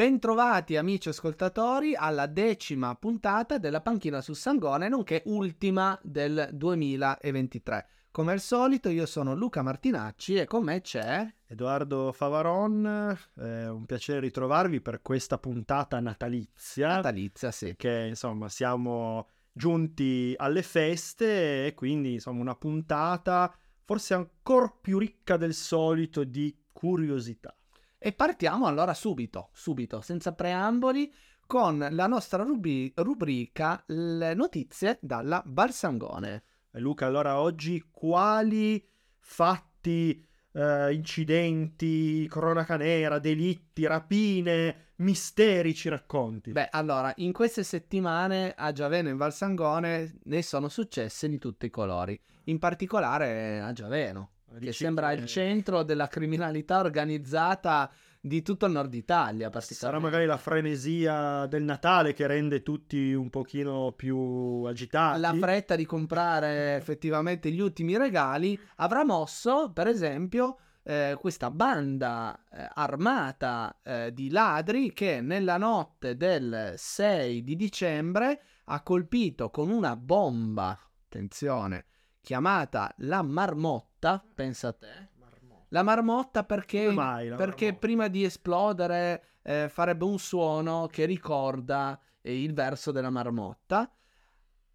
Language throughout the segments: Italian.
Bentrovati amici ascoltatori alla decima puntata della panchina sul Sangone, nonché ultima del 2023. Come al solito io sono Luca Martinacci e con me c'è Edoardo Favaron, è un piacere ritrovarvi per questa puntata natalizia. Natalizia, sì. Che insomma siamo giunti alle feste e quindi insomma una puntata forse ancora più ricca del solito di curiosità. E partiamo allora subito, subito, senza preamboli, con la nostra rubi- rubrica Le notizie dalla Balsangone. Luca, allora oggi quali fatti, eh, incidenti, cronaca nera, delitti, rapine, misteri ci racconti? Beh, allora, in queste settimane a Giaveno in Valsangone ne sono successe di tutti i colori, in particolare a Giaveno che sembra il centro della criminalità organizzata di tutto il nord Italia. Sarà magari la frenesia del Natale che rende tutti un pochino più agitati. La fretta di comprare effettivamente gli ultimi regali avrà mosso, per esempio, eh, questa banda eh, armata eh, di ladri che nella notte del 6 di dicembre ha colpito con una bomba, attenzione, chiamata la marmotta, pensa a te. Marmotta. La marmotta perché, mai, la perché marmotta? prima di esplodere eh, farebbe un suono che ricorda eh, il verso della marmotta.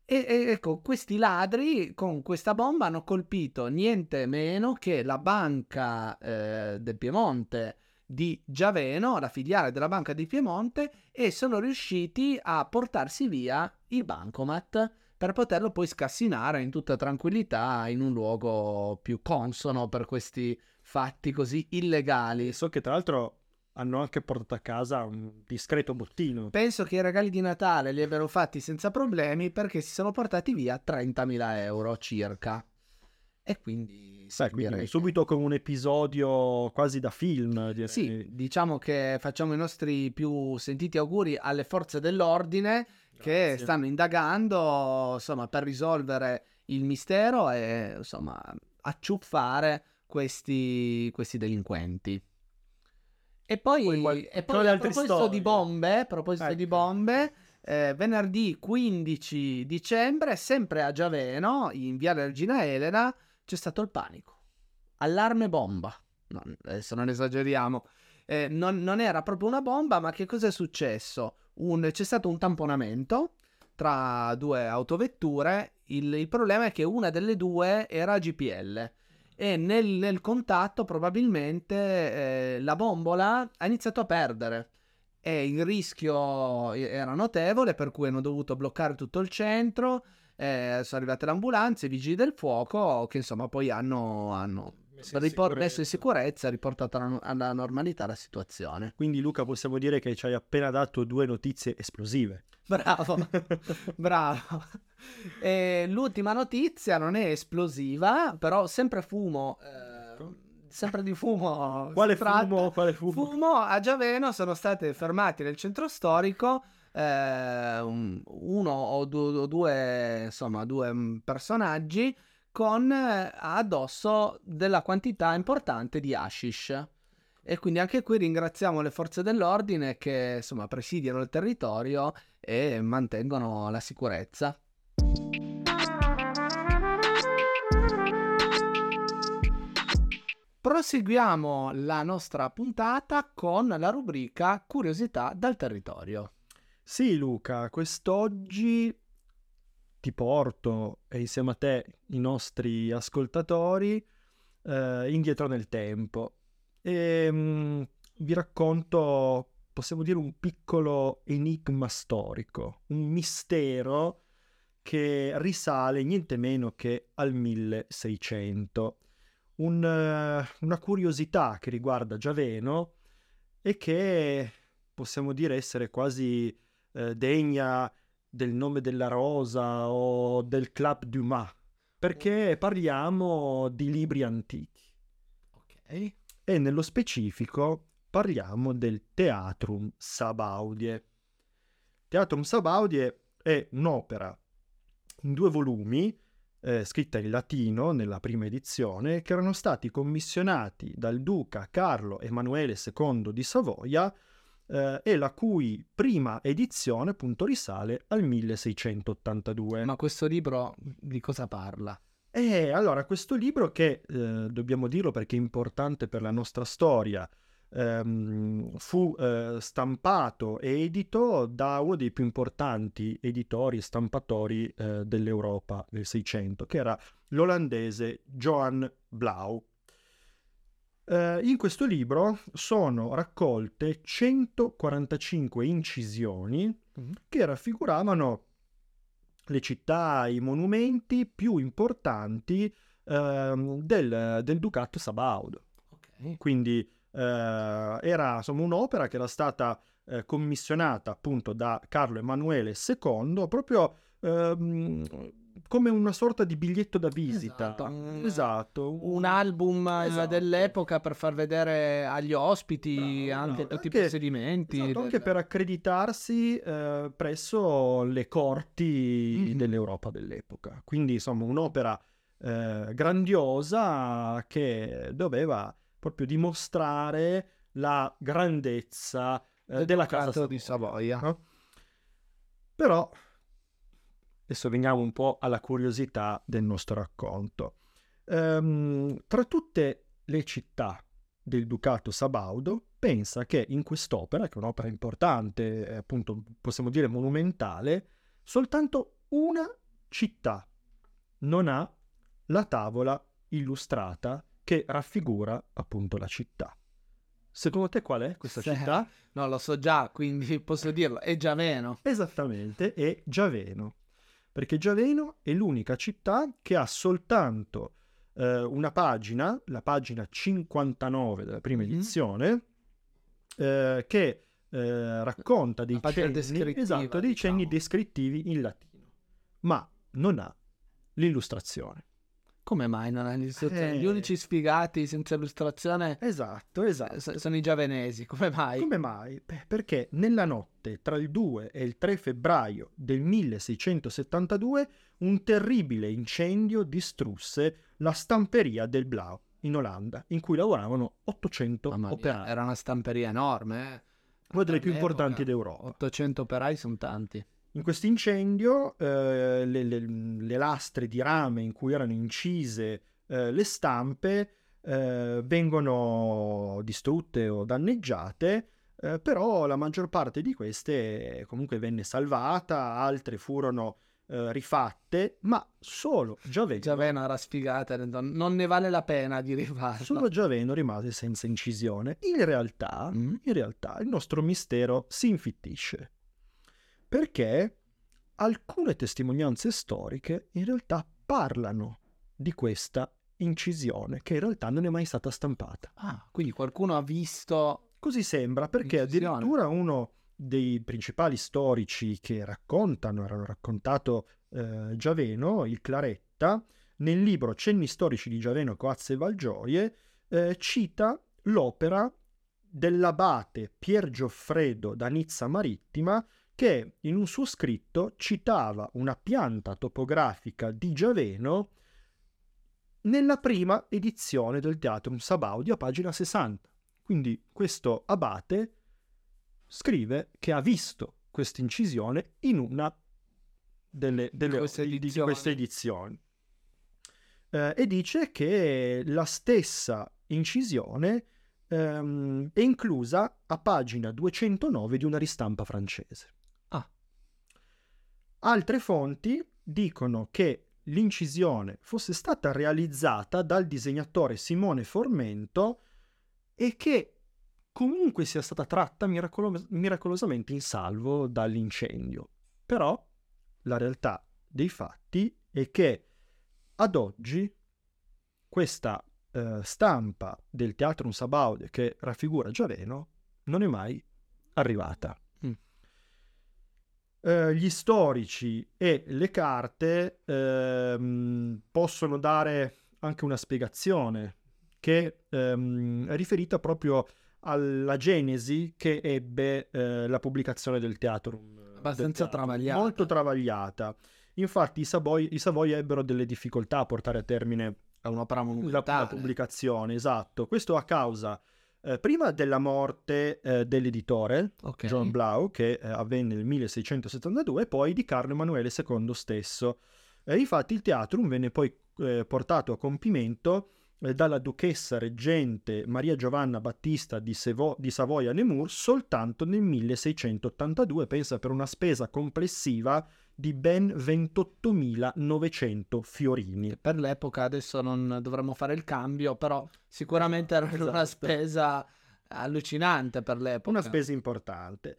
E, e, ecco, questi ladri con questa bomba hanno colpito niente meno che la banca eh, del Piemonte di Giaveno, la filiale della banca di Piemonte, e sono riusciti a portarsi via il bancomat per poterlo poi scassinare in tutta tranquillità in un luogo più consono per questi fatti così illegali. So che tra l'altro hanno anche portato a casa un discreto bottino. Penso che i regali di Natale li abbiano fatti senza problemi perché si sono portati via 30.000 euro circa. E quindi, Beh, quindi subito con un episodio quasi da film. Direi. Sì, diciamo che facciamo i nostri più sentiti auguri alle forze dell'ordine che stanno indagando insomma, per risolvere il mistero e insomma acciuffare questi, questi delinquenti. E poi, poi, e poi a proposito storie. di bombe, a proposito ecco. di bombe eh, venerdì 15 dicembre, sempre a Giaveno, in via Regina Elena, c'è stato il panico. Allarme bomba. No, adesso non esageriamo. Eh, non, non, era proprio una bomba, ma che cosa è successo? Un, c'è stato un tamponamento tra due autovetture. Il, il, problema è che una delle due era GPL e nel, nel contatto probabilmente eh, la bombola ha iniziato a perdere e il rischio era notevole per cui hanno dovuto bloccare tutto il centro. Eh, sono arrivate le ambulanze, i vigili del fuoco che insomma poi hanno, hanno ripor- messo in sicurezza, riportato alla, alla, normalità la situazione. Quindi Luca possiamo dire che ci hai appena dato due notizie esplosive. Bravo, bravo. E l'ultima notizia non è esplosiva, però sempre fumo. Eh, sempre di fumo. Quale fumo? Quale fumo? Fumo a Giaveno sono state fermati nel centro storico eh, uno o due, o due, insomma, due personaggi con eh, addosso della quantità importante di hashish. E quindi anche qui ringraziamo le forze dell'ordine che insomma presidiano il territorio e mantengono la sicurezza. Proseguiamo la nostra puntata con la rubrica Curiosità dal territorio. Sì, Luca, quest'oggi ti porto e insieme a te i nostri ascoltatori eh, indietro nel tempo e mh, vi racconto, possiamo dire, un piccolo enigma storico, un mistero che risale niente meno che al 1600. Un, uh, una curiosità che riguarda Giaveno e che possiamo dire essere quasi eh, degna del nome della rosa o del Club Dumas, perché parliamo di libri antichi. Ok. E nello specifico parliamo del Teatrum Sabaudie. Teatrum Sabaudie è un'opera in due volumi, eh, scritta in latino nella prima edizione, che erano stati commissionati dal duca Carlo Emanuele II di Savoia eh, e la cui prima edizione appunto risale al 1682. Ma questo libro di cosa parla? E allora, questo libro che, eh, dobbiamo dirlo perché è importante per la nostra storia, ehm, fu eh, stampato e edito da uno dei più importanti editori e stampatori eh, dell'Europa del Seicento, che era l'olandese Johan Blau. Eh, in questo libro sono raccolte 145 incisioni Mhm. che raffiguravano le città, i monumenti più importanti ehm, del, del Ducato Sabaud. Ok. Quindi eh, era insomma un'opera che era stata eh, commissionata appunto da Carlo Emanuele II proprio ehm, come una sorta di biglietto da visita. Esatto, un- Esatto, Un album eh, Esatto. dell'epoca per far vedere agli ospiti Bravo, anche bravo. tutti Anche- i procedimenti. Esatto, anche per accreditarsi eh, presso le corti Mhm. dell'Europa dell'epoca. Quindi, insomma, un'opera eh, grandiosa che doveva proprio dimostrare la grandezza eh, Del della casa di Savoia. no? Però adesso veniamo un po' alla curiosità del nostro racconto. Ehm, tra tutte le città del Ducato Sabaudo, pensa che in quest'opera, che è un'opera importante, eh, appunto possiamo dire monumentale, soltanto una città non ha la tavola illustrata che raffigura appunto la città. Secondo te qual è questa Sì. città? No, lo so già, quindi posso dirlo. È Giaveno. Esattamente, è Giaveno. Perché Giaveno è l'unica città che ha soltanto eh, una pagina, la pagina 59 della prima Mhm. edizione, eh, che eh, racconta dei cenni, esatto, dei cenni diciamo. descrittivi in latino, ma non ha l'illustrazione. Come mai non hai l'illustrazione? Eh. Gli unici sfigati senza illustrazione Esatto, esatto. so- sono i giavenesi. Come mai? Come mai? Beh, perché nella notte tra il 2 e il 3 febbraio del 1672 un terribile incendio distrusse la stamperia del Blau in Olanda, in cui lavoravano 800 Mamma mia, operai, era una stamperia enorme. Eh. una delle più importanti d'Europa. 800 operai sono tanti. In questo incendio eh, le, le- le lastre di rame in cui erano incise eh, le stampe eh, vengono distrutte o danneggiate, eh, però la maggior parte di queste eh, comunque venne salvata, altre furono eh, rifatte, ma solo Giaveno, Giaveno era sfigata, non ne vale la pena di rifarlo. solo Giaveno rimase senza incisione. In realtà, Mm. in realtà il nostro mistero si infittisce perché alcune testimonianze storiche in realtà parlano di questa incisione che in realtà non è mai stata stampata. Ah, quindi qualcuno ha visto... Così sembra perché Incisione. addirittura uno dei principali storici che raccontano, erano raccontato eh, Giaveno, il Claretta, nel libro Cenni storici di Giaveno, Coazze e Valgioie, eh, cita l'opera dell'abate Pier Gioffredo da Nizza Marittima che in un suo scritto citava una pianta topografica di Giaveno nella prima edizione del Teatrum Sabaudi a pagina 60. Quindi questo abate scrive che ha visto questa incisione in una delle, delle- queste di- queste edizioni. Eh, e dice che la stessa incisione ehm, è inclusa a pagina 209 di una ristampa francese. Altre fonti dicono che l'incisione fosse stata realizzata dal disegnatore Simone Formento e che comunque sia stata tratta miracolo- miracolosamente in salvo dall'incendio. Però la realtà dei fatti è che ad oggi questa eh, stampa del Teatro Sabaude che raffigura Giaveno non è mai arrivata. Mm. Eh, gli storici e le carte ehm, possono dare anche una spiegazione che ehm, è riferita proprio alla genesi che ebbe eh, la pubblicazione del teatro. Abbastanza travagliata. Molto travagliata. Infatti i Savoy, i Savoy ebbero delle difficoltà a portare a termine la, la pubblicazione, esatto. Questo a causa eh, prima della morte eh, dell'editore Ok. John Blau, che eh, avvenne nel 1672, e poi di Carlo Emanuele II stesso. Infatti il teatrum venne poi eh, portato a compimento eh, dalla duchessa reggente Maria Giovanna Battista di, Sevo- di Savoia-Nemours soltanto nel 1682, pensa per una spesa complessiva di ben 28.900 fiorini. Per l'epoca adesso non dovremmo fare il cambio, però sicuramente era una Esatto. spesa allucinante per l'epoca. Una spesa importante.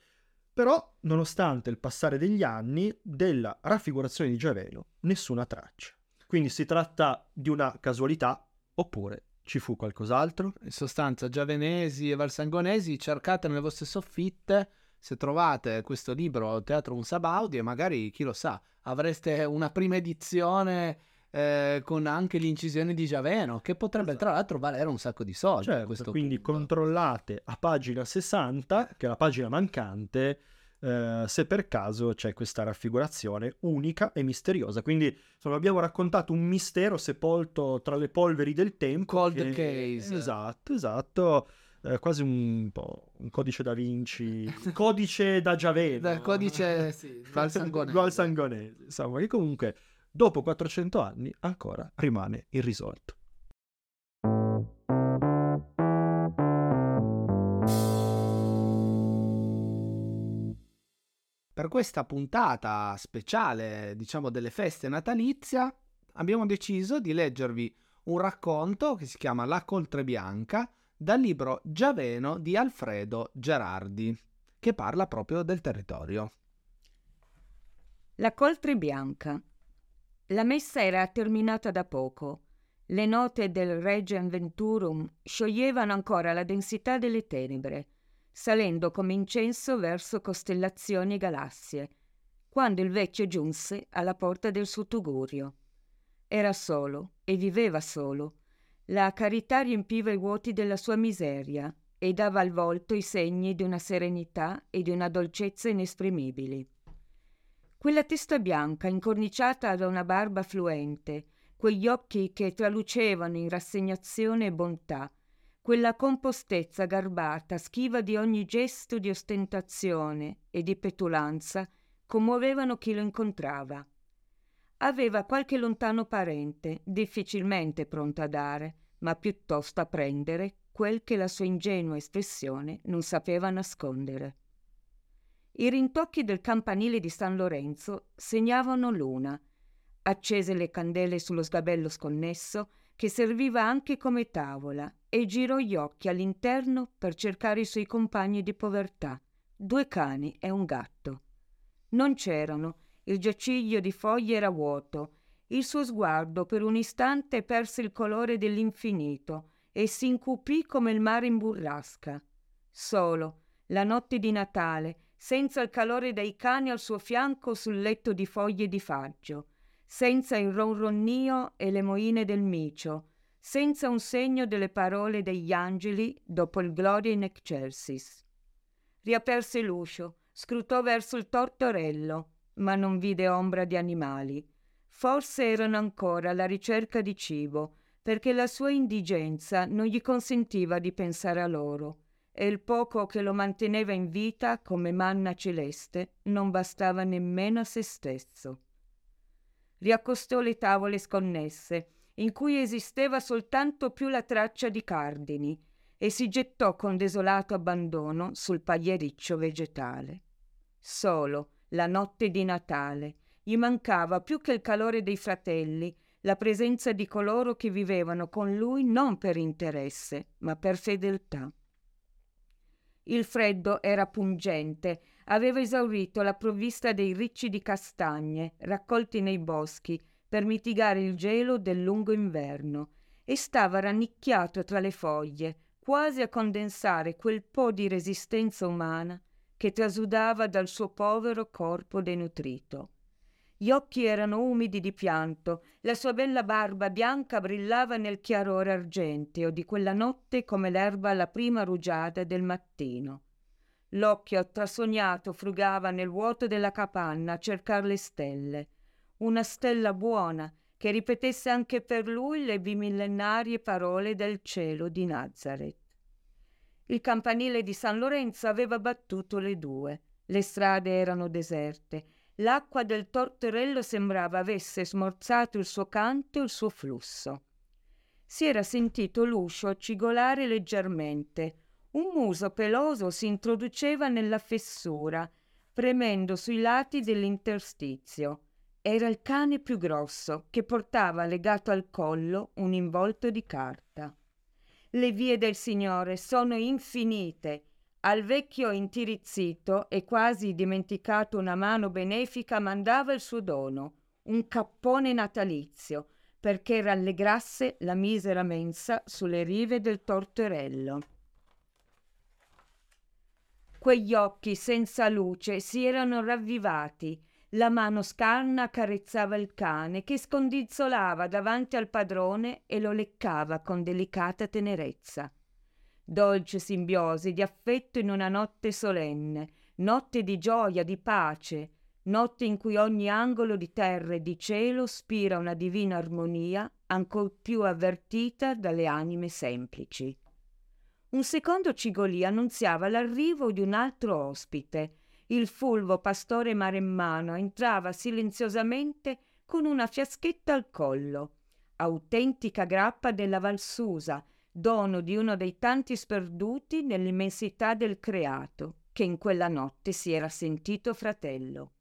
Però, nonostante il passare degli anni, della raffigurazione di Giaveno nessuna traccia. Quindi si tratta di una casualità oppure ci fu qualcos'altro? In sostanza, giavenesi e valsangonesi, cercate nelle vostre soffitte se trovate questo libro Teatro Un Sabaudi e magari, chi lo sa, avreste una prima edizione eh, con anche l'incisione di Giaveno, che potrebbe Esatto. tra l'altro valere un sacco di soldi. Certo, quindi punto. controllate a pagina 60, che è la pagina mancante, eh, se per caso c'è questa raffigurazione unica e misteriosa. Quindi insomma, abbiamo raccontato un mistero sepolto tra le polveri del tempo. Cold che- case. Esatto, esatto. Eh, quasi un po' un codice da Vinci, codice da Giaveno. Dal codice sì, valsangonese. Valsangonese, insomma, che comunque dopo 400 anni ancora rimane irrisolto. Per questa puntata speciale, diciamo, delle feste natalizia, abbiamo deciso di leggervi un racconto che si chiama La coltre bianca dal libro Giaveno di Alfredo Gerardi, che parla proprio del territorio. La coltre bianca. La messa era terminata da poco. Le note del Regem Venturum scioglievano ancora la densità delle tenebre, salendo come incenso verso costellazioni e galassie, quando il vecchio giunse alla porta del suo tugurio. Era solo e viveva solo. La carità riempiva i vuoti della sua miseria e dava al volto i segni di una serenità e di una dolcezza inesprimibili. Quella testa bianca, incorniciata da una barba fluente, quegli occhi che tralucevano in rassegnazione e bontà, quella compostezza garbata, schiva di ogni gesto di ostentazione e di petulanza, commuovevano chi lo incontrava. Aveva qualche lontano parente, difficilmente pronto a dare, ma piuttosto a prendere quel che la sua ingenua espressione non sapeva nascondere. I rintocchi del campanile di San Lorenzo segnavano l'una. Accese le candele sullo sgabello sconnesso, che serviva anche come tavola, e girò gli occhi all'interno per cercare i suoi compagni di povertà, due cani e un gatto. Non c'erano, il giaciglio di foglie era vuoto, il suo sguardo per un istante perse il colore dell'infinito e si incupì come il mare in burrasca. Solo, la notte di Natale, senza il calore dei cani al suo fianco sul letto di foglie di faggio, senza il ronronnio e le moine del micio, senza un segno delle parole degli angeli dopo il Gloria in excelsis. Riaperse l'uscio, scrutò verso il tortorello, ma non vide ombra di animali. Forse erano ancora alla ricerca di cibo, perché la sua indigenza non gli consentiva di pensare a loro, e il poco che lo manteneva in vita come manna celeste non bastava nemmeno a se stesso. Riaccostò le tavole sconnesse, in cui esisteva soltanto più la traccia di cardini, e si gettò con desolato abbandono sul pagliericcio vegetale. Solo la notte di Natale gli mancava più che il calore dei fratelli, la presenza di coloro che vivevano con lui non per interesse, ma per fedeltà. Il freddo era pungente, aveva esaurito la provvista dei ricci di castagne raccolti nei boschi per mitigare il gelo del lungo inverno e stava rannicchiato tra le foglie, quasi a condensare quel po' di resistenza umana che trasudava dal suo povero corpo denutrito. Gli occhi erano umidi di pianto, la sua bella barba bianca brillava nel chiarore argenteo di quella notte come l'erba alla prima rugiada del mattino. L'occhio trasognato frugava nel vuoto della capanna a cercar le stelle, una stella buona che ripetesse anche per lui le bimillenarie parole del cielo di Nazareth. Il campanile di San Lorenzo aveva battuto le due. Le strade erano deserte. L'acqua del torterello sembrava avesse smorzato il suo canto e il suo flusso. Si era sentito l'uscio cigolare leggermente. Un muso peloso si introduceva nella fessura, premendo sui lati dell'interstizio. Era il cane più grosso, che portava legato al collo un involto di carta. Le vie del Signore sono infinite. Al vecchio intirizzito e quasi dimenticato una mano benefica mandava il suo dono, un cappone natalizio, perché rallegrasse la misera mensa sulle rive del Torterello. Quegli occhi senza luce si erano ravvivati, la mano scarna accarezzava il cane che scondinzolava davanti al padrone e lo leccava con delicata tenerezza. Dolce simbiosi di affetto in una notte solenne, notte di gioia, di pace, notte in cui ogni angolo di terra e di cielo spira una divina armonia ancor più avvertita dalle anime semplici. Un secondo cigolì annunziava l'arrivo di un altro ospite. Il fulvo pastore maremmano entrava silenziosamente con una fiaschetta al collo, autentica grappa della Valsusa, dono di uno dei tanti sperduti nell'immensità del creato, che in quella notte si era sentito fratello.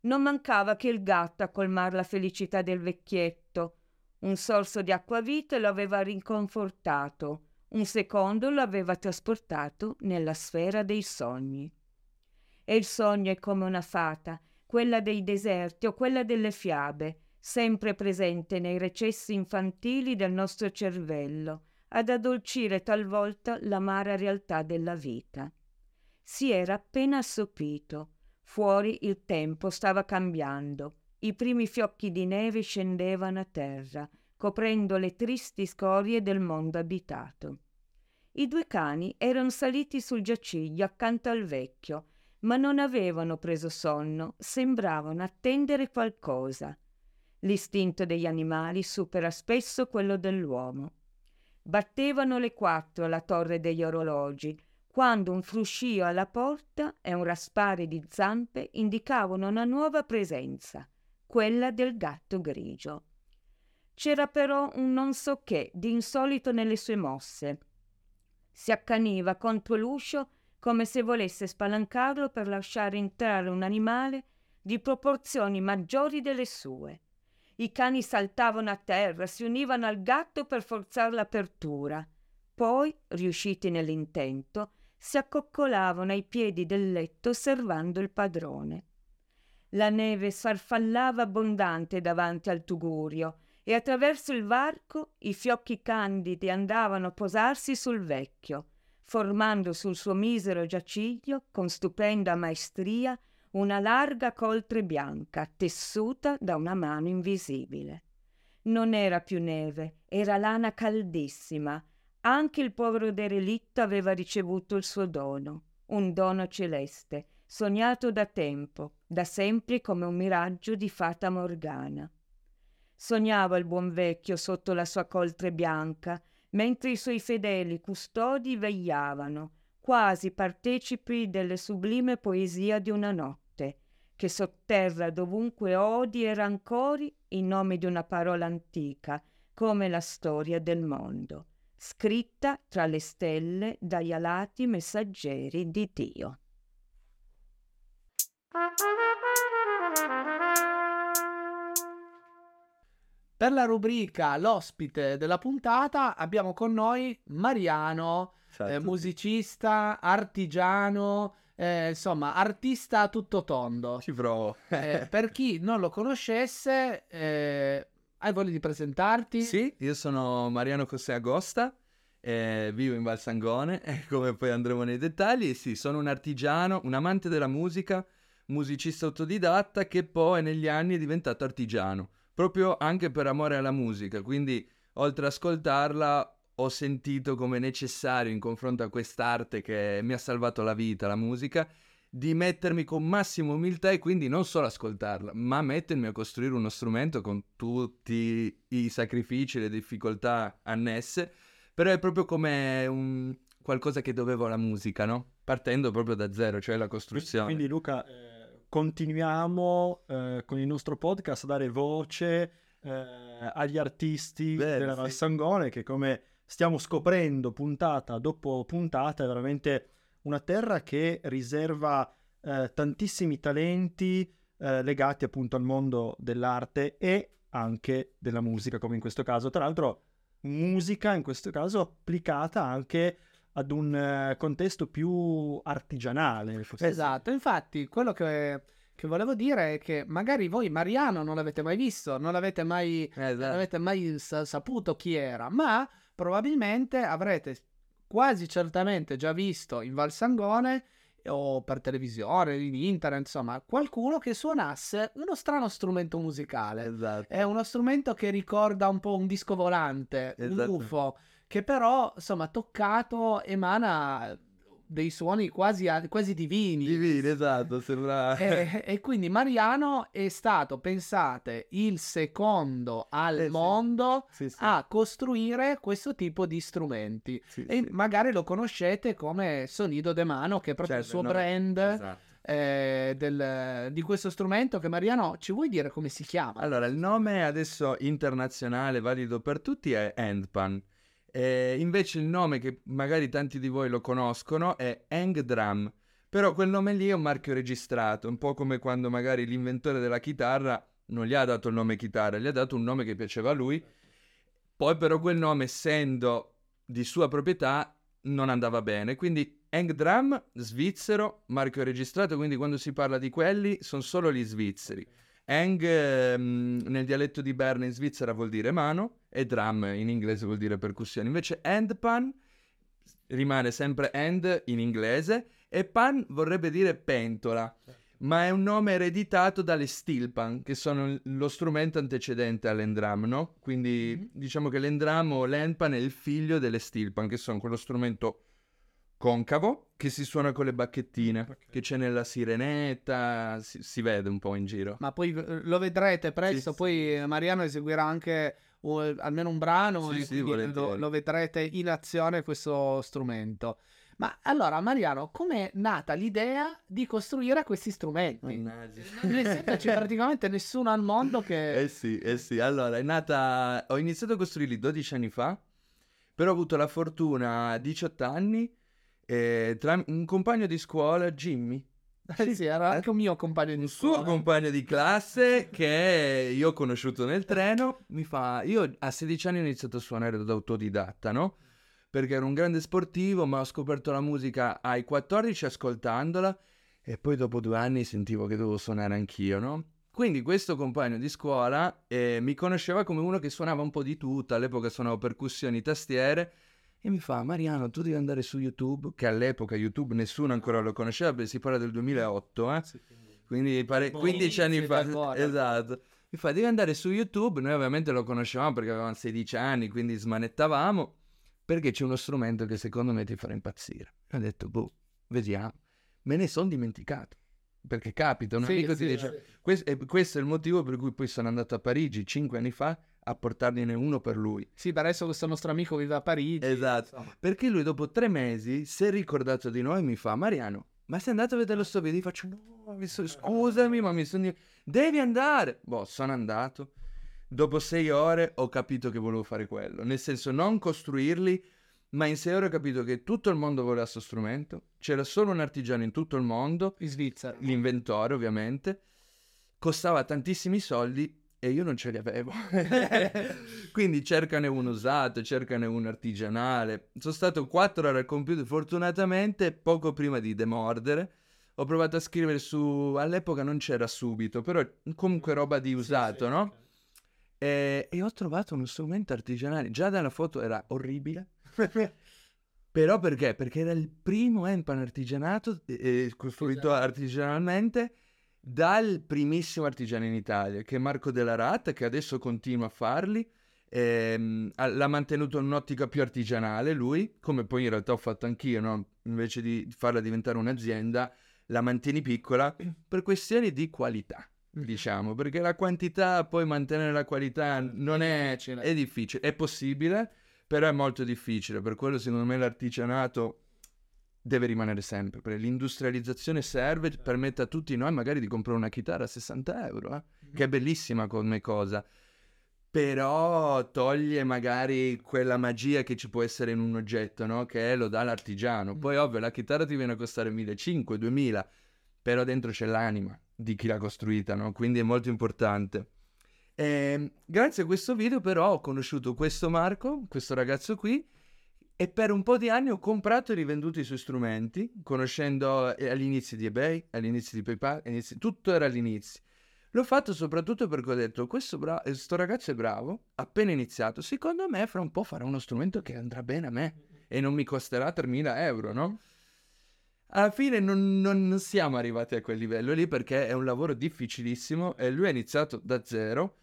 Non mancava che il gatto a colmar la felicità del vecchietto. Un sorso di acquavite lo aveva rinconfortato, un secondo lo aveva trasportato nella sfera dei sogni. E il sogno è come una fata, quella dei deserti o quella delle fiabe, sempre presente nei recessi infantili del nostro cervello, ad addolcire talvolta l'amara realtà della vita. Si era appena assopito, Fuori il tempo stava cambiando. I primi fiocchi di neve scendevano a terra, coprendo le tristi scorie del mondo abitato. I due cani erano saliti sul giaciglio accanto al vecchio, ma non avevano preso sonno, sembravano attendere qualcosa. L'istinto degli animali supera spesso quello dell'uomo. Battevano le quattro alla torre degli orologi, quando un fruscio alla porta e un raspare di zampe indicavano una nuova presenza, quella del gatto grigio. C'era però un non so che di insolito nelle sue mosse. Si accaniva contro l'uscio come se volesse spalancarlo per lasciare entrare un animale di proporzioni maggiori delle sue. I cani saltavano a terra, si univano al gatto per forzare l'apertura. Poi, riusciti nell'intento, si accoccolavano ai piedi del letto osservando il padrone. La neve sfarfallava abbondante davanti al tugurio e attraverso il varco i fiocchi candidi andavano a posarsi sul vecchio, formando sul suo misero giaciglio, con stupenda maestria, una larga coltre bianca tessuta da una mano invisibile. Non era più neve, era lana caldissima, anche il povero derelitto aveva ricevuto il suo dono, un dono celeste, sognato da tempo, da sempre come un miraggio di fata morgana. Sognava il buon vecchio sotto la sua coltre bianca, mentre i suoi fedeli custodi vegliavano, quasi partecipi delle sublime poesia di una notte, che sotterra dovunque odi e rancori in nome di una parola antica, come la storia del mondo scritta tra le stelle dagli alati messaggeri di Dio. Per la rubrica L'ospite della puntata abbiamo con noi Mariano, eh, musicista, artigiano, eh, insomma, artista a tutto tondo. Ci provo. eh, per chi non lo conoscesse, eh, hai voglia di presentarti? Sì, io sono Mariano José Agosta, eh, vivo in Valsangone, come poi andremo nei dettagli. Sì, sono un artigiano, un amante della musica, musicista autodidatta che poi negli anni è diventato artigiano, proprio anche per amore alla musica. Quindi, oltre ad ascoltarla, ho sentito come necessario in confronto a quest'arte che mi ha salvato la vita, la musica, di mettermi con massima umiltà e quindi non solo ascoltarla, ma mettermi a costruire uno strumento con tutti i sacrifici e le difficoltà annesse, però è proprio come un, qualcosa che dovevo alla musica, no? Partendo proprio da zero, cioè la costruzione. Quindi Luca, eh, continuiamo eh, con il nostro podcast a dare voce eh, agli artisti Beh, della sì. Valsangone che come stiamo scoprendo puntata dopo puntata è veramente una terra che riserva eh, tantissimi talenti eh, legati appunto al mondo dell'arte e anche della musica come in questo caso. Tra l'altro musica in questo caso applicata anche ad un eh, contesto più artigianale. Esatto, infatti quello che, che volevo dire è che magari voi Mariano non l'avete mai visto, non l'avete mai, Eh, non esatto. avete mai sa- saputo chi era, ma probabilmente avrete quasi certamente già visto in Val Sangone o per televisione, in internet, insomma, qualcuno che suonasse uno strano strumento musicale. Esatto. È uno strumento che ricorda un po' un disco volante, Esatto. un UFO, che però, insomma, toccato emana dei suoni quasi, quasi divini. Divino, esatto, sembra... E, e quindi Mariano è stato, pensate, il secondo al Eh, sì. mondo Sì, sì. a costruire questo tipo di strumenti. Sì, E sì. magari lo conoscete come Sonido de Mano, che è proprio Certo, il suo no, brand esatto. eh, del- di questo strumento. Che Mariano, ci vuoi dire come si chiama? Allora, il nome adesso internazionale, valido per tutti, è Handpan. Eh, invece il nome che magari tanti di voi lo conoscono è Hang Drum. Però quel nome lì è un marchio registrato, un po' come quando magari l'inventore della chitarra non gli ha dato il nome chitarra, gli ha dato un nome che piaceva a lui. Poi però quel nome, essendo di sua proprietà, non andava bene. Quindi Hang Drum, svizzero, marchio registrato, quindi quando si parla di quelli sono solo gli svizzeri. Hang ehm, nel dialetto di Berna in Svizzera vuol dire mano e drum in inglese vuol dire percussione. Invece handpan rimane sempre hand in inglese e pan vorrebbe dire pentola, ma è un nome ereditato dalle steel pan, che sono lo strumento antecedente all'endram, no? Quindi Mhm. diciamo che l'endram o l'handpan è il figlio delle steel pan, che sono quello strumento concavo che si suona con le bacchettine, Ok. che c'è nella sirenetta, si, si vede un po' in giro. Ma poi lo vedrete presto. Sì, poi Mariano eseguirà anche uh, almeno un brano Sì, sì, lo, lo vedrete in azione questo strumento. Ma allora, Mariano, com'è nata l'idea di costruire questi strumenti? Mannaggia. Nel senso, c'è praticamente nessuno al mondo che... Eh sì, eh sì. Allora, è nata... Ho iniziato a costruirli 12 anni fa, però ho avuto la fortuna a 18 anni, eh, tra un compagno di scuola, Jimmy, sì, era anche un mio compagno di un suo compagno di classe che io ho conosciuto nel treno, mi fa... Io a 16 anni ho iniziato a suonare da autodidatta, no? Perché ero un grande sportivo, ma ho scoperto la musica ai 14 ascoltandola e poi dopo due anni sentivo che dovevo suonare anch'io, no? Quindi questo compagno di scuola eh, mi conosceva come uno che suonava un po' di tutto, all'epoca suonavo percussioni, tastiere, e mi fa, Mariano, tu devi andare su YouTube, che all'epoca YouTube nessuno ancora lo conosceva, perché si parla del 2008, eh? Quindi pare- Boh, 15 anni inizi fa, ancora. esatto. Mi fa, devi andare su YouTube, noi ovviamente lo conoscevamo perché avevamo 16 anni, quindi smanettavamo, perché c'è uno strumento che secondo me ti farà impazzire. Ho detto, boh, vediamo. Me ne sono dimenticato, perché capita, un Sì, amico sì, ti dice, sì. questo, e questo è il motivo per cui poi sono andato a Parigi 5 anni fa a portargliene uno per lui. Sì, per adesso questo nostro amico vive a Parigi. Esatto. insomma. Perché lui dopo tre mesi si è ricordato di noi e mi fa, Mariano, ma sei andato a vedere lo sto video? Io faccio, no, so- scusami, ma mi sono... Devi andare! Boh, sono andato. Dopo sei ore ho capito che volevo fare quello. Nel senso, non costruirli, ma in sei ore ho capito che tutto il mondo voleva questo strumento. C'era solo un artigiano in tutto il mondo, In Svizzera. l'inventore ovviamente. Costava tantissimi soldi e io non ce li avevo. Quindi cercane uno usato, cercane uno artigianale. Sono stato quattro ore al computer, fortunatamente poco prima di demordere. Ho provato a scrivere su... all'epoca non c'era subito, però comunque roba di usato, no? E, e ho trovato uno strumento artigianale. Già dalla foto era orribile. Però perché? Perché era il primo Empan artigianato, eh, costruito artigianalmente dal primissimo artigiano in Italia, che è Marco Della Ratta, che adesso continua a farli. ehm, ha- l'ha mantenuto in un'ottica più artigianale lui, come poi in realtà ho fatto anch'io, no? invece di farla diventare un'azienda, la mantieni piccola per questioni di qualità, diciamo, perché la quantità, poi mantenere la qualità non è, è difficile, è possibile, Però è molto difficile, per quello secondo me l'artigianato deve rimanere sempre, perché l'industrializzazione serve, permette a tutti noi magari di comprare una chitarra a 60 euro, eh? che è bellissima come cosa, però toglie magari quella magia che ci può essere in un oggetto, no? che lo dà l'artigiano. Poi ovvio la chitarra ti viene a costare 1500, 2000, però dentro c'è l'anima di chi l'ha costruita, no? quindi è molto importante. E, ehm, grazie a questo video però ho conosciuto questo Marco, questo ragazzo qui, e per un po' di anni ho comprato e rivenduto i suoi strumenti, conoscendo eh, all'inizio di eBay, all'inizio di PayPal, all'inizio, tutto era all'inizio. L'ho fatto soprattutto perché ho detto, questo, bra- questo ragazzo è bravo, appena iniziato, secondo me fra un po' farà uno strumento che andrà bene a me e non mi costerà 3.000 euro, no? Alla fine non, non siamo arrivati a quel livello lì perché è un lavoro difficilissimo e lui ha iniziato da zero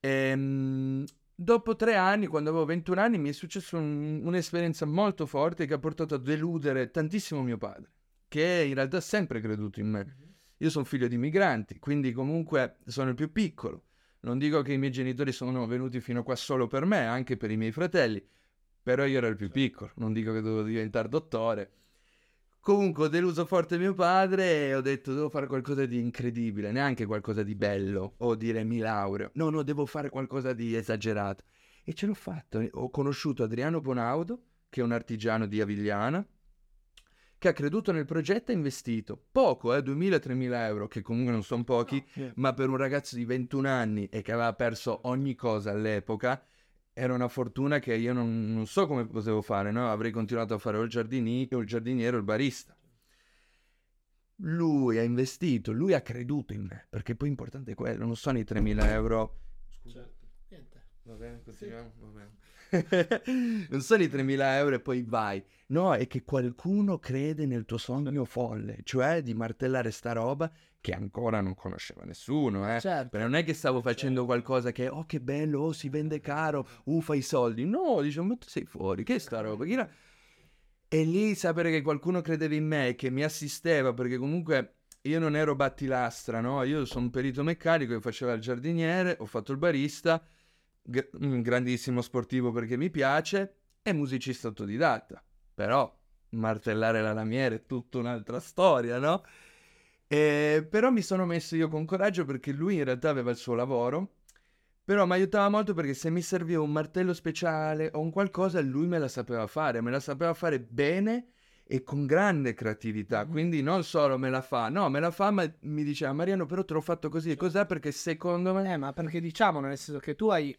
e, ehm, dopo tre anni, quando avevo 21 anni, mi è successa un, un'esperienza molto forte che ha portato a deludere tantissimo mio padre, che in realtà ha sempre creduto in me. Mhm. Io sono figlio di migranti, quindi comunque sono il più piccolo. Non dico che i miei genitori sono venuti fino qua solo per me, anche per i miei fratelli, però io ero il più piccolo, non dico che dovevo diventare dottore. Comunque ho deluso forte mio padre e ho detto devo fare qualcosa di incredibile, neanche qualcosa di bello o dire mi laureo. No, no, devo fare qualcosa di esagerato. E ce l'ho fatto. Ho conosciuto Adriano Bonaudo, che è un artigiano di Avigliana, che ha creduto nel progetto e ha investito poco, eh, 2.000-3.000 euro, che comunque non sono pochi, no, yeah. ma per un ragazzo di 21 anni e che aveva perso ogni cosa all'epoca, era una fortuna che io non, non so come potevo fare, no? Avrei continuato a fare o il, giardini- o il giardiniere o il barista. Lui ha investito, lui ha creduto in me, perché poi importante è quello, non sono i 3.000 euro. Scusa. Certo. Niente. Va bene, continuiamo, sì. va bene. non sono i 3.000 euro e poi vai. No, è che qualcuno crede nel tuo sogno folle, cioè di martellare sta roba che ancora non conosceva nessuno, eh. Certo. Però non è che stavo facendo certo. qualcosa che, oh che bello, oh si vende caro, uffa i soldi. No, diciamo, ma tu sei fuori, che è sta roba? Chi la... E lì sapere che qualcuno credeva in me, che mi assisteva, perché comunque io non ero battilastra, no? Io sono un perito meccanico, io facevo il giardiniere, ho fatto il barista, un grandissimo sportivo perché mi piace e musicista autodidatta. Però martellare la lamiera è tutta un'altra storia, no? E, però mi sono messo io con coraggio perché lui in realtà aveva il suo lavoro, però mi aiutava molto perché se mi serviva un martello speciale o un qualcosa, lui me la sapeva fare, me la sapeva fare bene e con grande creatività, mm-hmm. quindi non solo me la fa, no, me la fa, ma mi diceva Mariano, però te l'ho fatto così, cos'è? Perché secondo me... Eh, ma perché diciamo, nel senso che tu hai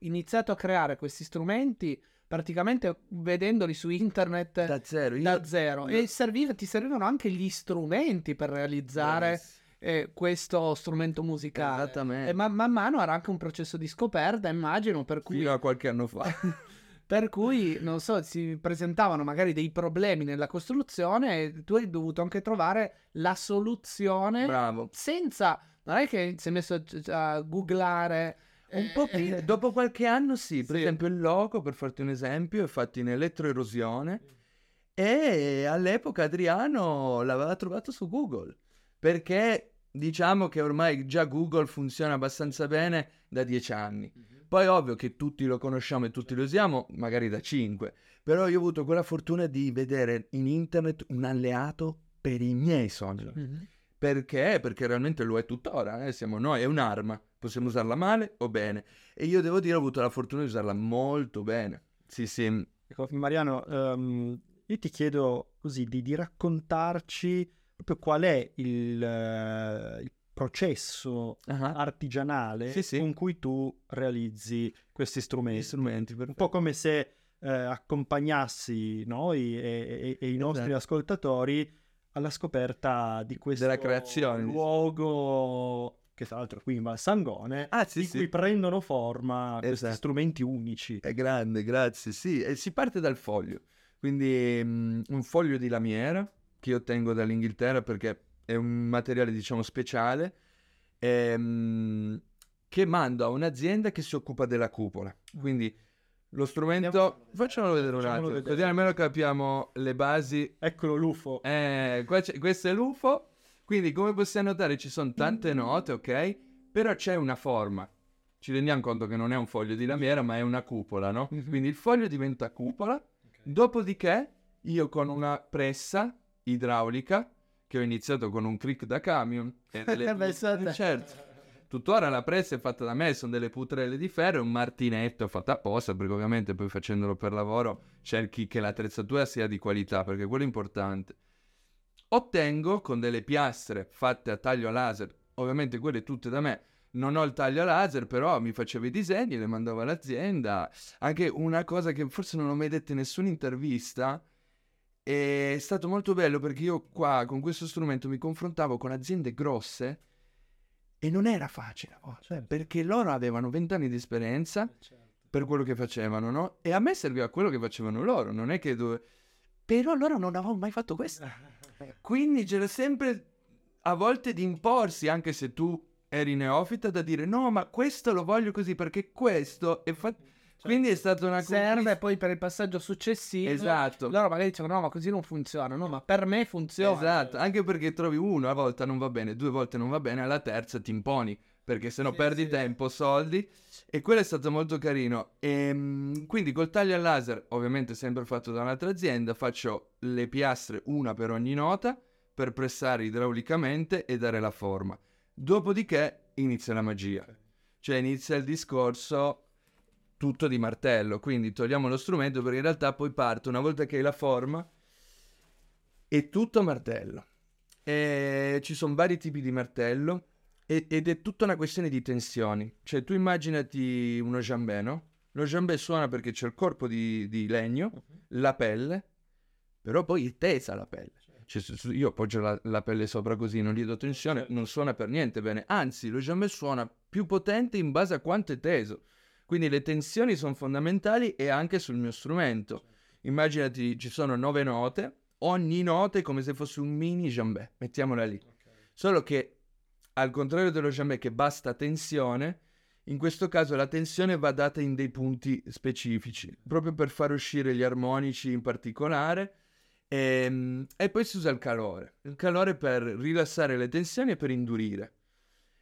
iniziato a creare questi strumenti praticamente vedendoli su internet da zero, io... da zero. Io... e serviva, ti servivano anche gli strumenti per realizzare eh, questo strumento musicale. Esattamente. E man, man mano era anche un processo di scoperta immagino per cui fino a qualche anno fa. Per cui non so si presentavano magari dei problemi nella costruzione e tu hai dovuto anche trovare la soluzione bravo. senza non è che si è messo a, a googlare un po' più, eh, dopo qualche anno sì, per sì. esempio il logo, per farti un esempio, è fatto in elettroerosione e all'epoca Adriano l'aveva trovato su Google, perché diciamo che ormai già Google funziona abbastanza bene da dieci anni. Mhm. Poi ovvio che tutti lo conosciamo e tutti lo usiamo, magari da cinque, però io ho avuto quella fortuna di vedere in internet un alleato per i miei sogni. Mm-hmm. Perché? Perché realmente lo è tuttora, eh? siamo noi, è un'arma possiamo usarla male o bene. E io devo dire, ho avuto la fortuna di usarla molto bene. Sì, sì. Ecco, Mariano, um, io ti chiedo così di, di raccontarci proprio qual è il, uh, il processo uh-huh. artigianale sì, sì. con cui tu realizzi questi strumenti. strumenti Un po' come se uh, accompagnassi noi e, e, e i nostri esatto. ascoltatori alla scoperta di questo luogo che tra l'altro qui in Valsangone, ah, sì, in sì. cui prendono forma esatto. questi strumenti unici. È grande, grazie, sì. E si parte dal foglio, quindi um, un foglio di lamiera che io ottengo dall'Inghilterra perché è un materiale, diciamo, speciale, ehm, che mando a un'azienda che si occupa della cupola. Quindi lo strumento, facciamolo vedere un attimo, vedere. così almeno capiamo le basi. Eccolo l'UFO. Eh, questo è l'UFO quindi, come possiamo notare, ci sono tante note, ok? Però c'è una forma ci rendiamo conto che non è un foglio di lamiera, ma è una cupola, no? Quindi il foglio diventa cupola, dopodiché io con una pressa idraulica, che ho iniziato con un crick da camion, e delle- certo. Tuttora la pressa è fatta da me, sono delle putrelle di ferro e un martinetto fatto apposta, perché ovviamente poi facendolo per lavoro cerchi che l'attrezzatura sia di qualità, perché quello è importante. Ottengo con delle piastre fatte a taglio laser, ovviamente quelle tutte da me. Non ho il taglio laser, però mi facevo i disegni, le mandavo all'azienda. Anche una cosa che forse non ho mai detto in nessuna intervista, è stato molto bello perché io qua con questo strumento mi confrontavo con aziende grosse e non era facile, oh, cioè, perché loro avevano 20 anni di esperienza per quello che facevano, no? E a me serviva quello che facevano loro, non è che dove... Però loro non avevano mai fatto questo. Quindi c'era sempre a volte di imporsi, anche se tu eri neofita, da dire no, ma questo lo voglio così perché questo è fatto... Quindi è stata una serve conquista- poi per il passaggio successivo. Esatto. Loro magari dicono no, ma così non funziona. No, ma per me funziona. Esatto, anche perché trovi uno, a volta non va bene, due volte non va bene, alla terza ti imponi, perché sennò perdi tempo, soldi, e quello è stato molto carino. Ehm, quindi col taglio a laser, ovviamente sempre fatto da un'altra azienda, faccio le piastre una per ogni nota, per pressare idraulicamente e dare la forma. Dopodiché inizia la magia, cioè inizia il discorso tutto di martello, quindi togliamo lo strumento perché in realtà poi parte, una volta che hai la forma, è tutto martello. E ci sono vari tipi di martello e- ed è tutta una questione di tensioni. Cioè tu immaginati uno jambé, no? Lo jambé suona perché c'è il corpo di, di legno, la pelle, però poi è tesa la pelle. Cioè, se- se io appoggio la, la pelle sopra così, non gli do tensione, non suona per niente bene. Anzi, lo jambé suona più potente in base a quanto è teso. Quindi le tensioni sono fondamentali e anche sul mio strumento. Immaginati, ci sono nove note, ogni nota è come se fosse un mini jambé, mettiamola lì. Solo che, al contrario dello jambé che basta tensione, in questo caso la tensione va data in dei punti specifici, proprio per far uscire gli armonici in particolare. Ehm, E, poi si usa il calore. Il calore per rilassare le tensioni e per indurire.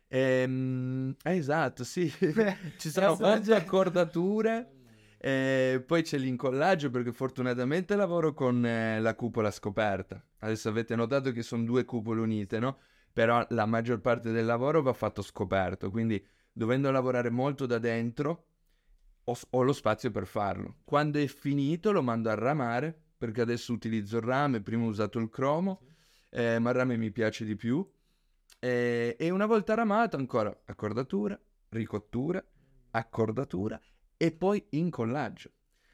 Ehm, eh, esatto, sì. Ci sono molte accordature. E poi c'è l'incollaggio perché fortunatamente lavoro con eh, la cupola scoperta. Adesso avete notato che sono due cupole unite, no? Però la maggior parte del lavoro va fatto scoperto, quindi dovendo lavorare molto da dentro ho, ho lo spazio per farlo. Quando è finito lo mando a ramare perché adesso utilizzo il rame, prima ho usato il cromo, eh, ma il rame mi piace di più. E, e una volta ramato ancora accordatura, ricottura, accordatura e poi incollaggio.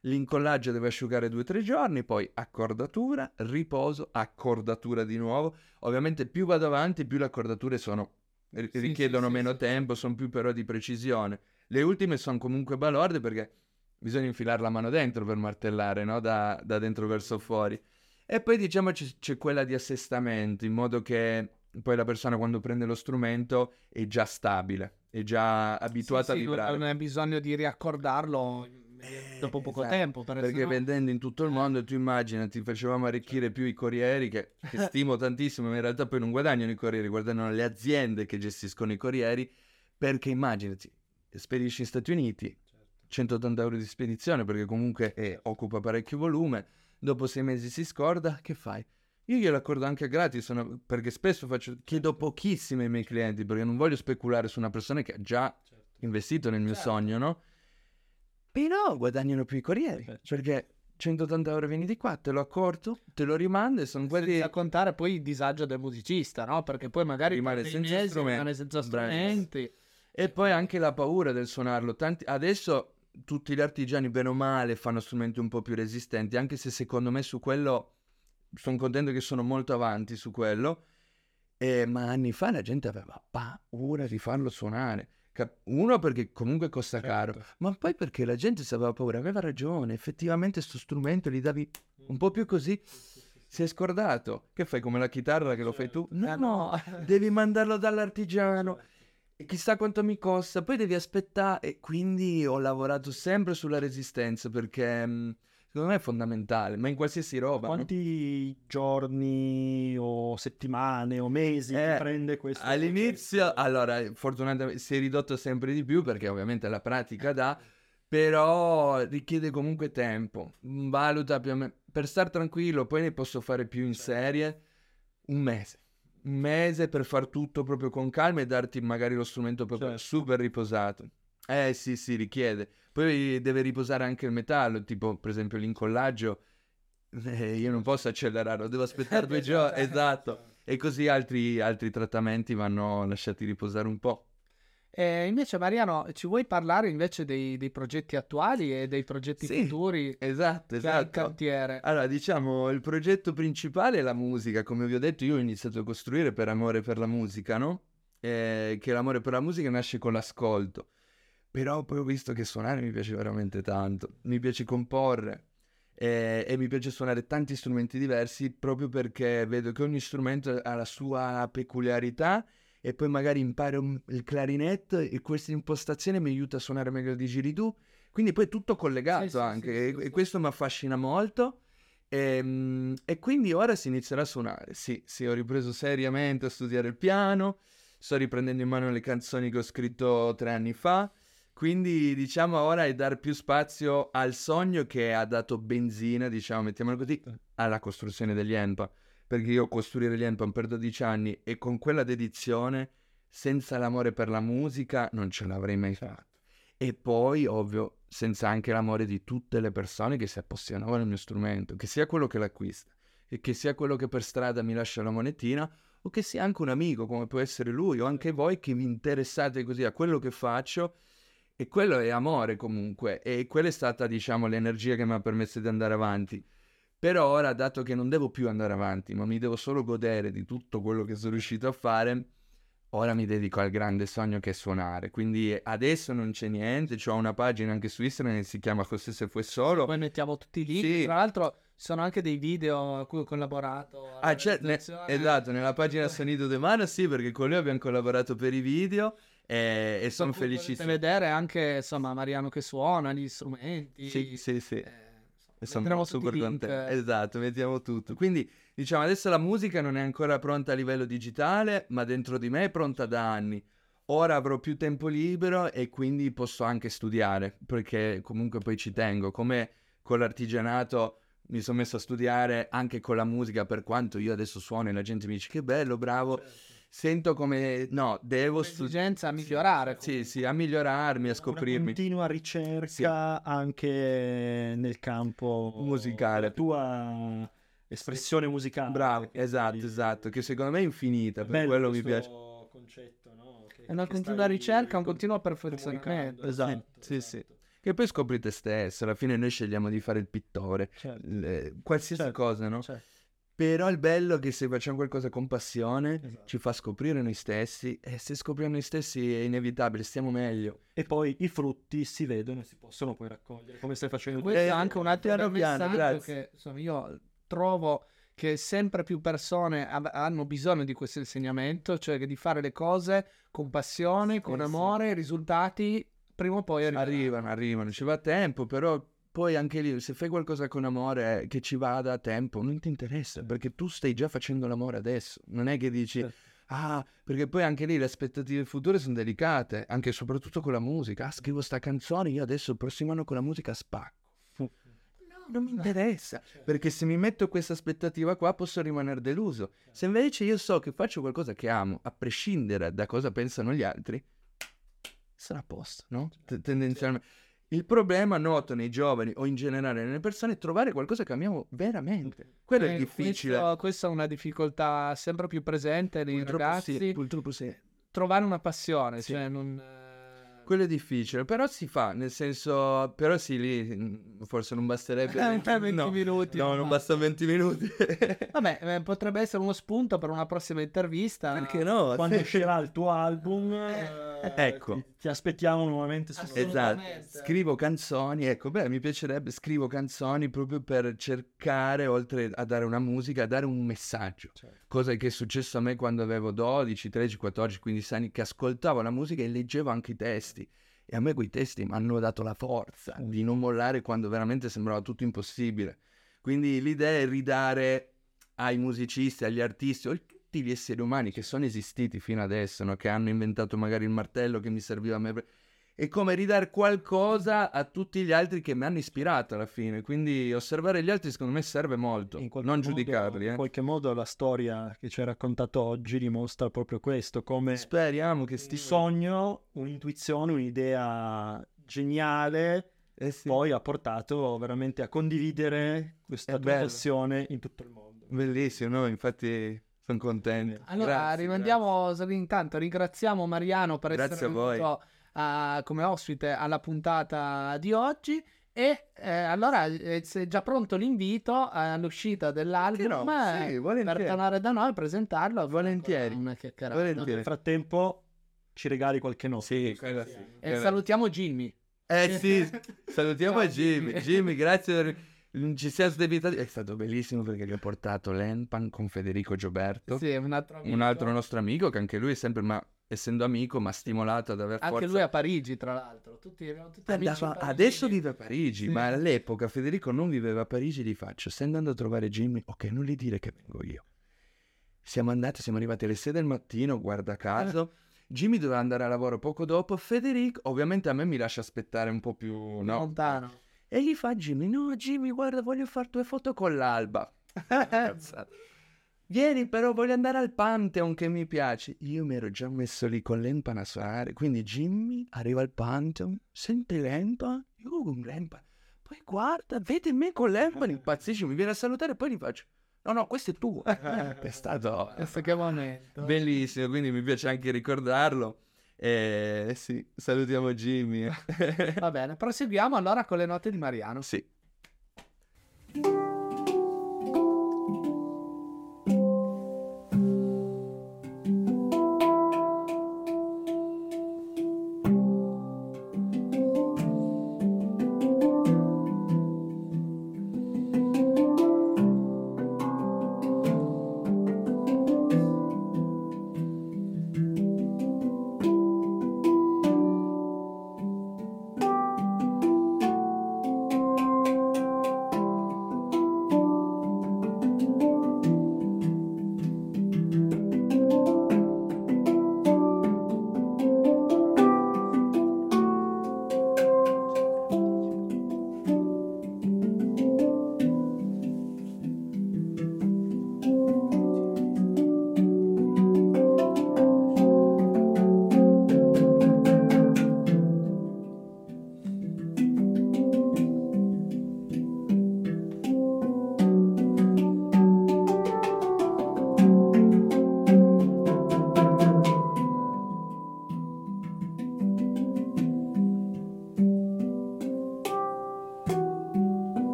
L'incollaggio deve asciugare 2-3 giorni, poi accordatura, riposo, accordatura di nuovo. Ovviamente più vado avanti, più le accordature sono, Sì, richiedono sì, meno sì. tempo, sono più però di precisione. Le ultime sono comunque balorde perché bisogna infilare la mano dentro per martellare, no? Da, da dentro verso fuori. E poi diciamo c'è, c'è quella di assestamento, in modo che poi la persona quando prende lo strumento è già stabile, è già abituata Sì, a sì, vibrare. non hai bisogno di riaccordarlo dopo poco esatto. tempo. Per Perché sennò- vendendo in tutto il mondo, tu immaginati, facevamo arricchire più i corrieri, che, che stimo tantissimo, ma in realtà poi non guadagnano i corrieri, guadagnano le aziende che gestiscono i corrieri, perché immaginati, spedisci in Stati Uniti, 180 euro di spedizione, perché comunque eh, occupa parecchio volume, dopo sei mesi si scorda, che fai? Io glielo accordo anche gratis, perché spesso faccio, chiedo pochissimo ai miei clienti, perché non voglio speculare su una persona che ha già investito nel mio sogno, no? Però guadagnano più i corrieri, perché 180 euro vieni di qua, te lo accordo, te lo rimando e sono quelli... Senza contare poi il disagio del musicista, no? Perché poi magari Rimane senza mesi rimane senza strumenti. E poi anche la paura del suonarlo. Tanti... Adesso tutti gli artigiani, bene o male, fanno strumenti un po' più resistenti, anche se secondo me su quello sono contento che sono molto avanti su quello. Eh, ma anni fa la gente aveva paura di farlo suonare. Uno perché comunque costa caro, ma poi perché la gente si aveva paura, aveva ragione, effettivamente sto strumento gli davi un po' più così, si è scordato. Che fai come la chitarra che lo fai tu? No, Eh, no, devi mandarlo dall'artigiano. E chissà quanto mi costa, poi devi aspettare. E quindi ho lavorato sempre sulla resistenza perché, secondo me è fondamentale, ma in qualsiasi roba. no? Quanti giorni o settimane o mesi Eh, prende questo? All'inizio, allora, fortunatamente si è ridotto sempre di più perché ovviamente la pratica dà, però richiede comunque tempo. Mm, Valuta più o meno, per stare tranquillo, poi ne posso fare più in serie, un mese. Un mese per far tutto proprio con calma e darti magari lo strumento proprio Certo. super riposato. Eh sì, sì, richiede. Poi deve riposare anche il metallo, tipo per esempio l'incollaggio. eh, io non posso accelerarlo, devo aspettare due giorni. Esatto. E così altri, altri trattamenti vanno lasciati riposare un po'. E invece, Mariano, ci vuoi parlare invece dei, dei progetti attuali e dei progetti Sì, futuri Esatto, esatto. cantiere? Allora, diciamo, il progetto principale è la musica. Come vi ho detto, io ho iniziato a costruire per amore per la musica, no? Eh, che l'amore per la musica nasce con l'ascolto. Però poi ho visto che suonare mi piace veramente tanto. Mi piace comporre eh, e mi piace suonare tanti strumenti diversi proprio perché vedo che ogni strumento ha la sua peculiarità e poi magari imparo un- il clarinetto e questa impostazione mi aiuta a suonare meglio di giridù. Quindi poi è tutto collegato Sì, sì, anche sì, e, e questo mi affascina molto. Ehm, E, quindi ora si inizierà a suonare. Sì, sì, ho ripreso seriamente a studiare il piano, sto riprendendo in mano le canzoni che ho scritto tre anni fa. Quindi diciamo ora è dare più spazio al sogno che ha dato benzina, diciamo, mettiamolo così, alla costruzione degli ENPA. Perché io costruire gli ENPA per 12 anni e con quella dedizione, senza l'amore per la musica, non ce l'avrei mai fatto. E poi, ovvio, senza anche l'amore di tutte le persone che si appassionavano al mio strumento, che sia quello che l'acquista, e che sia quello che per strada mi lascia la monetina, o che sia anche un amico, come può essere lui, o anche voi che vi interessate così a quello che faccio. E quello è amore comunque, e quella è stata, diciamo, l'energia che mi ha permesso di andare avanti. Però ora, dato che non devo più andare avanti, ma mi devo solo godere di tutto quello che sono riuscito a fare, ora mi dedico al grande sogno che è suonare. Quindi adesso non c'è niente, ho una pagina anche su Instagram che si chiama Così se fue solo. Poi mettiamo tutti i link. Sì. Tra l'altro, sono anche dei video a cui ho collaborato. Ah, c'è, ne- esatto, nella pagina Sonido de Mano, sì, perché con lui abbiamo collaborato per i video e, e sono felicissimo. vedere anche insomma Mariano che suona gli strumenti. Sì, sì, sì. Eh, sono super contento. eh. Esatto, mettiamo tutto. Quindi, diciamo, adesso la musica non è ancora pronta a livello digitale, ma dentro di me è pronta da anni. Ora avrò più tempo libero e quindi posso anche studiare, perché comunque poi ci tengo. Come con l'artigianato mi sono messo a studiare anche con la musica, per quanto io adesso suono e la gente mi dice che bello, bravo. Sento come, no, devo studiare. L'esigenza a migliorare. Sì, sì, a migliorarmi, a Una scoprirmi. continua ricerca anche nel campo Musicale. la tua espressione musicale. Bravo, esatto, quindi- esatto, che secondo me è infinita, per Bello quello mi piace. concetto, no? Che- È una continua ricerca, un continuo perfezionamento. comunicando. Esatto, sì, sì. Che poi scopri te stesso, alla fine noi scegliamo di fare il pittore, Certo, le- qualsiasi Certo, cosa, no? certo, Però il bello è che se facciamo qualcosa con passione esatto. ci fa scoprire noi stessi e se scopriamo noi stessi è inevitabile, stiamo meglio. E poi i frutti si vedono e si possono poi raccogliere, come stai facendo tu. Questo è anche un altro messaggio grazie. che insomma, io trovo che sempre più persone av- hanno bisogno di questo insegnamento, cioè che di fare le cose con passione, con sì. amore, i risultati prima o poi arriveranno. Arrivano, arrivano, ci va tempo, però poi anche lì se fai qualcosa con amore che ci vada a tempo, non ti interessa, perché tu stai già facendo l'amore adesso, non è che dici... Certo. Ah, perché poi anche lì le aspettative future sono delicate, anche e soprattutto con la musica. Ah, scrivo sta canzone, io adesso il prossimo anno con la musica spacco. No, non mi interessa, perché se mi metto questa aspettativa qua posso rimanere deluso. Se invece io so che faccio qualcosa che amo, a prescindere da cosa pensano gli altri, sarà a posto, no? T- tendenzialmente. Il problema noto nei giovani o in generale nelle persone è trovare qualcosa che amiamo veramente. Quello è Eh, difficile. questo- questa è una difficoltà sempre più presente nei Purtroppo ragazzi. sì, purtroppo sì. Trovare una passione, Sì. cioè non... eh, Quello è difficile, però si fa, nel senso, però sì, lì mm, forse non basterebbe... Eh, 20 no, minuti. no, non basta 20 minuti. Vabbè, eh, potrebbe essere uno spunto per una prossima intervista. Perché no? Quando uscirà il tuo album, eh, ecco. ti, ti aspettiamo nuovamente su. Esatto, scrivo canzoni, ecco, beh, mi piacerebbe, scrivo canzoni proprio per cercare, oltre a dare una musica, a dare un messaggio. Certo. Cosa che è successo a me quando avevo 12, 13, 14, 15 anni, che ascoltavo la musica e leggevo anche i testi. E a me quei testi mi hanno dato la forza di non mollare quando veramente sembrava tutto impossibile. Quindi l'idea è ridare ai musicisti, agli artisti, tutti gli esseri umani che sono esistiti fino adesso, no? che hanno inventato magari il martello che mi serviva a me. È come ridare qualcosa a tutti gli altri che mi hanno ispirato alla fine. Quindi osservare gli altri secondo me serve molto. In Non modo- giudicarli, In eh. qualche modo la storia che ci hai raccontato oggi dimostra proprio questo, come Speriamo che un sti sogno, un'intuizione, un'idea geniale Eh sì. poi ha portato veramente a condividere questa passione in tutto il mondo. Bellissimo, no? infatti sono contento. Allora, Grazie, rimandiamo intanto, ringraziamo Mariano per Grazie essere a venuto a- come ospite alla puntata di oggi. E eh, allora eh, se è già pronto l'invito all'uscita dell'album no? eh, Sì, per volentieri. tornare da noi e presentarlo Volentieri. Nel frattempo ci regali qualche nota. Sì, sì. E salutiamo Jimmy. Eh sì, salutiamo Ciao, Jimmy. Jimmy. Jimmy, grazie per... Ci siamo sdebitati. È stato bellissimo perché gli ho portato l'Enpan con Federico Gioberto, Sì, un altro un altro nostro amico che anche lui è sempre, ma essendo amico, ma stimolato ad aver Anche forza. lui a Parigi, tra l'altro. Tutti, tutti Andava- adesso vive a Parigi, Sì. ma all'epoca Federico non viveva a Parigi. Gli faccio: Stai andando a trovare Jimmy? Ok, non gli dire che vengo io. Siamo andati, siamo arrivati alle 6 del mattino, guarda caso. Jimmy doveva andare a lavoro poco dopo. Federico, ovviamente, a me mi lascia aspettare un po' più, no? Lontano. E gli fa Jimmy: No, Jimmy, guarda, voglio fare due foto con l'alba. Cazzata. Vieni, però voglio andare al Pantheon che mi piace. Io mi ero già messo lì con l'Empan a suonare. Quindi Jimmy arriva al Pantheon, sente l'Empan, io con l'Empan. Poi guarda, vede me con l'Empan, impazzisce, mi viene a salutare e poi gli faccio: No, no, questo è tuo. è stato Questo che momento. bellissimo, quindi mi piace anche ricordarlo. E sì, salutiamo Jimmy. Va bene, proseguiamo allora con le note di Mariano. sì.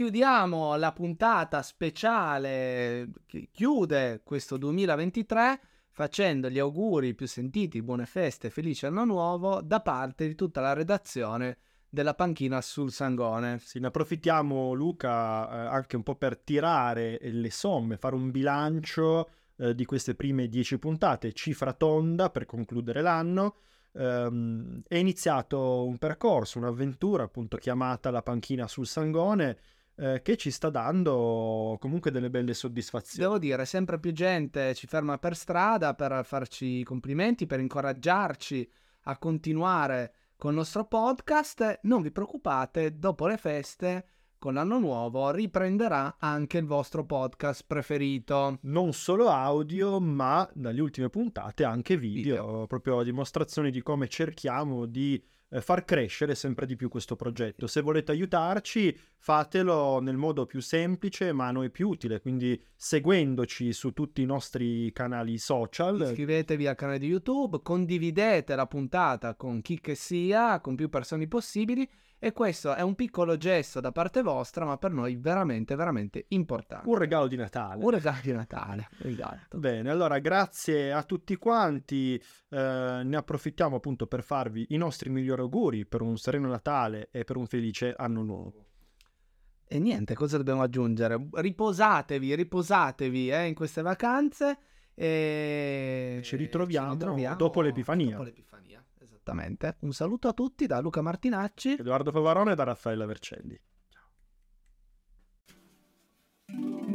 Chiudiamo la puntata speciale che chiude questo 2023 facendo gli auguri più sentiti, buone feste, felice anno nuovo da parte di tutta la redazione della panchina sul Sangone. Sì, ne approfittiamo Luca eh, anche un po' per tirare le somme, fare un bilancio eh, di queste prime dieci puntate, cifra tonda per concludere l'anno. Ehm, è iniziato un percorso, un'avventura appunto chiamata la panchina sul Sangone, eh, che ci sta dando comunque delle belle soddisfazioni. Devo dire, sempre più gente ci ferma per strada per farci complimenti, per incoraggiarci a continuare con il nostro podcast. Non vi preoccupate, dopo le feste, con l'anno nuovo, riprenderà anche il vostro podcast preferito. Non solo audio, ma dalle ultime puntate anche video, Video. proprio a dimostrazione di come cerchiamo di eh, far crescere sempre di più questo progetto. Se volete aiutarci, fatelo nel modo più semplice, ma a noi più utile, quindi seguendoci su tutti i nostri canali social. Iscrivetevi al canale di YouTube, condividete la puntata con chi che sia, con più persone possibili. E questo è un piccolo gesto da parte vostra, ma per noi veramente, veramente importante. Un regalo di Natale. Un regalo di Natale. Esatto. Bene, allora grazie a tutti quanti, eh, ne approfittiamo appunto per farvi i nostri migliori auguri per un sereno Natale e per un felice anno nuovo. E niente, cosa dobbiamo aggiungere? Riposatevi, riposatevi eh, in queste vacanze. E Ci ritroviamo dopo l'Epifania. Dopo l'Epifania, Esattamente. Un saluto a tutti da Luca Martinacci, Edoardo Favarone e da Raffaella Vercelli. Ciao.